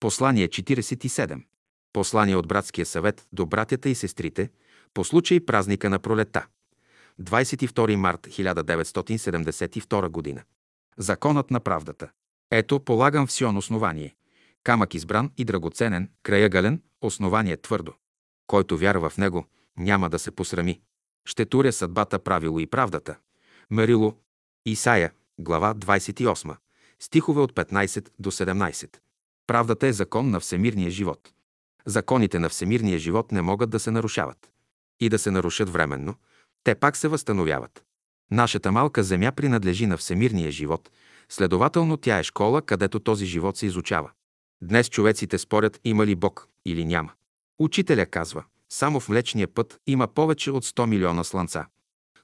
Послание 47. Послание от братския съвет до братята и сестрите по случай празника на пролета. 22 март 1972 г. Законът на правдата. Ето, полагам в Сион основание. Камък избран и драгоценен, краягален, основание твърдо. Който вярва в него, няма да се посрами. Ще туря съдбата, правило и правдата. Марило, Исаия, глава 28, стихове от 15 до 17. Правдата е закон на всемирния живот. Законите на всемирния живот не могат да се нарушават. И да се нарушат временно, те пак се възстановяват. Нашата малка земя принадлежи на всемирния живот, следователно тя е школа, където този живот се изучава. Днес човеците спорят има ли Бог или няма. Учителя казва, само в Млечния път има повече от 100 милиона слънца.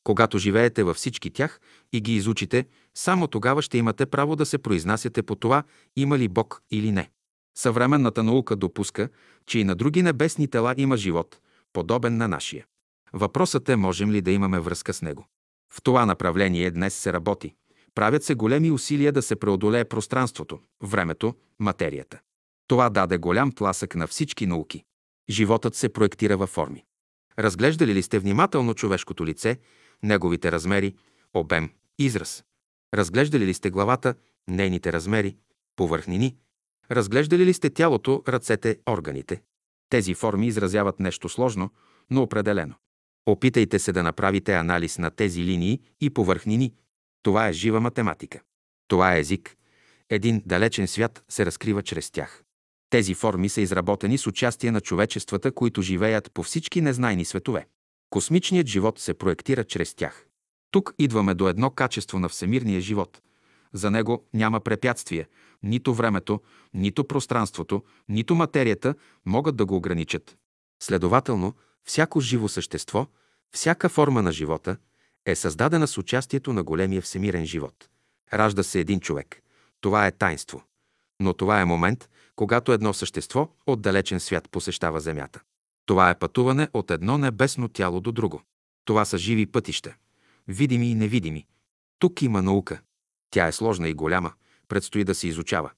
Когато живеете във всички тях и ги изучите, само тогава ще имате право да се произнасяте по това има ли Бог или не. Съвременната наука допуска, че и на други небесни тела има живот, подобен на нашия. Въпросът е можем ли да имаме връзка с него. В това направление днес се работи. Правят се големи усилия да се преодолее пространството, времето, материята. Това даде голям тласък на всички науки. Животът се проектира във форми. Разглеждали ли сте внимателно човешкото лице, неговите размери, обем, израз? Разглеждали ли сте главата, нейните размери, повърхнини? Разглеждали ли сте тялото, ръцете, органите? Тези форми изразяват нещо сложно, но определено. Опитайте се да направите анализ на тези линии и повърхнини. Това е жива математика. Това е език. Един далечен свят се разкрива чрез тях. Тези форми са изработени с участие на човечествата, които живеят по всички незнайни светове. Космичният живот се проектира чрез тях. Тук идваме до едно качество на всемирния живот. За него няма препятствия. Нито времето, нито пространството, нито материята могат да го ограничат. Следователно, всяко живо същество, всяка форма на живота е създадена с участието на големия всемирен живот. Ражда се един човек. Това е тайнство. Но това е момент, когато едно същество от далечен свят посещава Земята. Това е пътуване от едно небесно тяло до друго. Това са живи пътища, видими и невидими. Тук има наука. Тя е сложна и голяма, предстои да се изучава.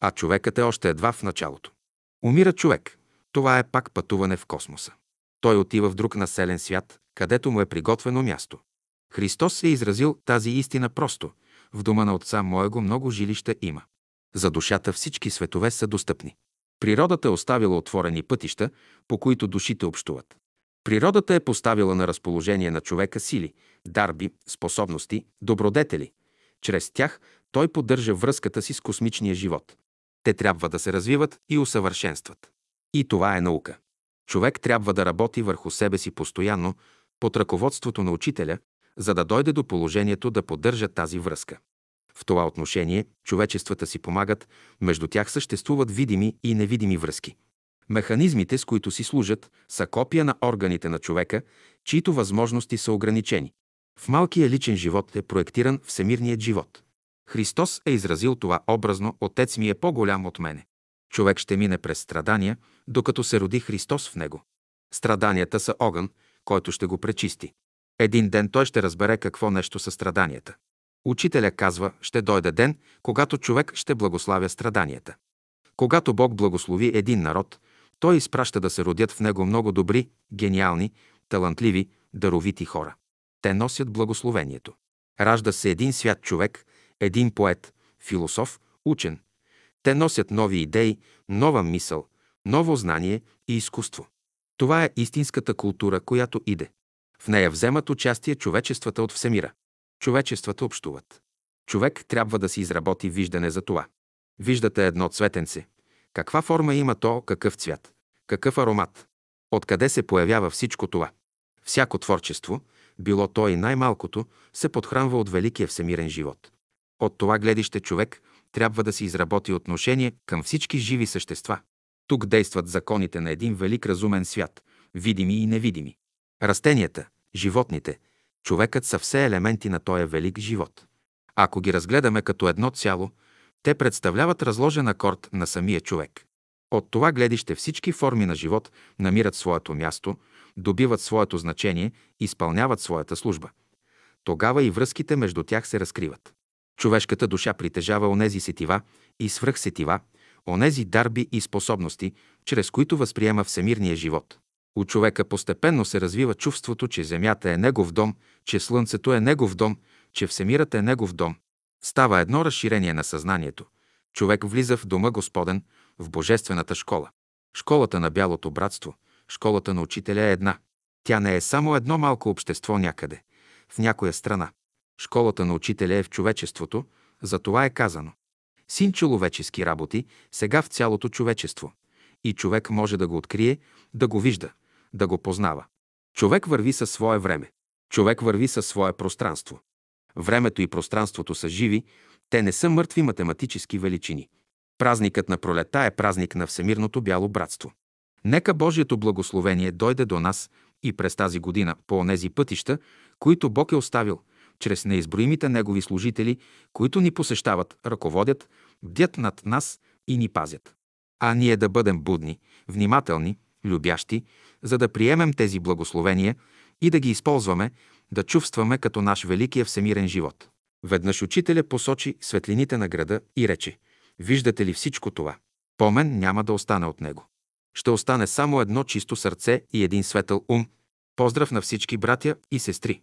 А човекът е още едва в началото. Умира човек. Това е пак пътуване в космоса. Той отива в друг населен свят, където му е приготвено място. Христос е изразил тази истина просто. В дома на Отца Моего много жилища има. За душата всички светове са достъпни. Природата е оставила отворени пътища, по които душите общуват. Природата е поставила на разположение на човека сили, дарби, способности, добродетели. Чрез тях той поддържа връзката си с космичния живот. Те трябва да се развиват и усъвършенстват. И това е наука. Човек трябва да работи върху себе си постоянно, под ръководството на учителя, за да дойде до положението да поддържа тази връзка. В това отношение човечествата си помагат, между тях съществуват видими и невидими връзки. Механизмите, с които си служат, са копия на органите на човека, чието възможности са ограничени. В малкия личен живот е проектиран всемирният живот. Христос е изразил това образно «Отец ми е по-голям от мене». Човек ще мине през страдания, докато се роди Христос в него. Страданията са огън, който ще го пречисти. Един ден той ще разбере какво нещо са страданията. Учителя казва, ще дойде ден, когато човек ще благославя страданията. Когато Бог благослови един народ, той изпраща да се родят в него много добри, гениални, талантливи, даровити хора. Те носят благословението. Ражда се един свят човек, един поет, философ, учен. Те носят нови идеи, нова мисъл, ново знание и изкуство. Това е истинската култура, която иде. В нея вземат участие човечествата от всемира. Човечествата общуват. Човек трябва да си изработи виждане за това. Виждате едно цветенце. Каква форма има то, какъв цвят, какъв аромат? Откъде се появява всичко това? Всяко творчество, било то и най-малкото, се подхранва от великия всемирен живот. От това гледище човек трябва да си изработи отношение към всички живи същества. Тук действат законите на един велик разумен свят, видими и невидими. Растенията, животните, човекът са все елементи на този велик живот. Ако ги разгледаме като едно цяло, те представляват разложен акорд на самия човек. От това гледище всички форми на живот намират своето място, добиват своето значение, изпълняват своята служба. Тогава и връзките между тях се разкриват. Човешката душа притежава онези сетива и свръхсетива, онези дарби и способности, чрез които възприема всемирния живот. У човека постепенно се развива чувството, че Земята е негов дом, че Слънцето е негов дом, че Всемирът е негов дом. Става едно разширение на съзнанието. Човек влиза в дома Господен, в Божествената школа. Школата на Бялото братство, школата на учителя е една. Тя не е само едно малко общество някъде, в някоя страна. Школата на учителя е в човечеството, за това е казано. Син човечески работи, сега в цялото човечество. И човек може да го открие, да го вижда, да го познава. Човек върви със свое време. Човек върви със свое пространство. Времето и пространството са живи, те не са мъртви математически величини. Празникът на пролета е празник на Всемирното бяло братство. Нека Божието благословение дойде до нас и през тази година по онези пътища, които Бог е оставил, чрез неизброимите Негови служители, които ни посещават, ръководят, бдят над нас и ни пазят. А ние да бъдем будни, внимателни, любящи, за да приемем тези благословения и да ги използваме, да чувстваме като наш великия всемирен живот. Веднъж учителя посочи светлините на града и рече «Виждате ли всичко това? Помен няма да остане от него. Ще остане само едно чисто сърце и един светъл ум. Поздрав на всички братя и сестри!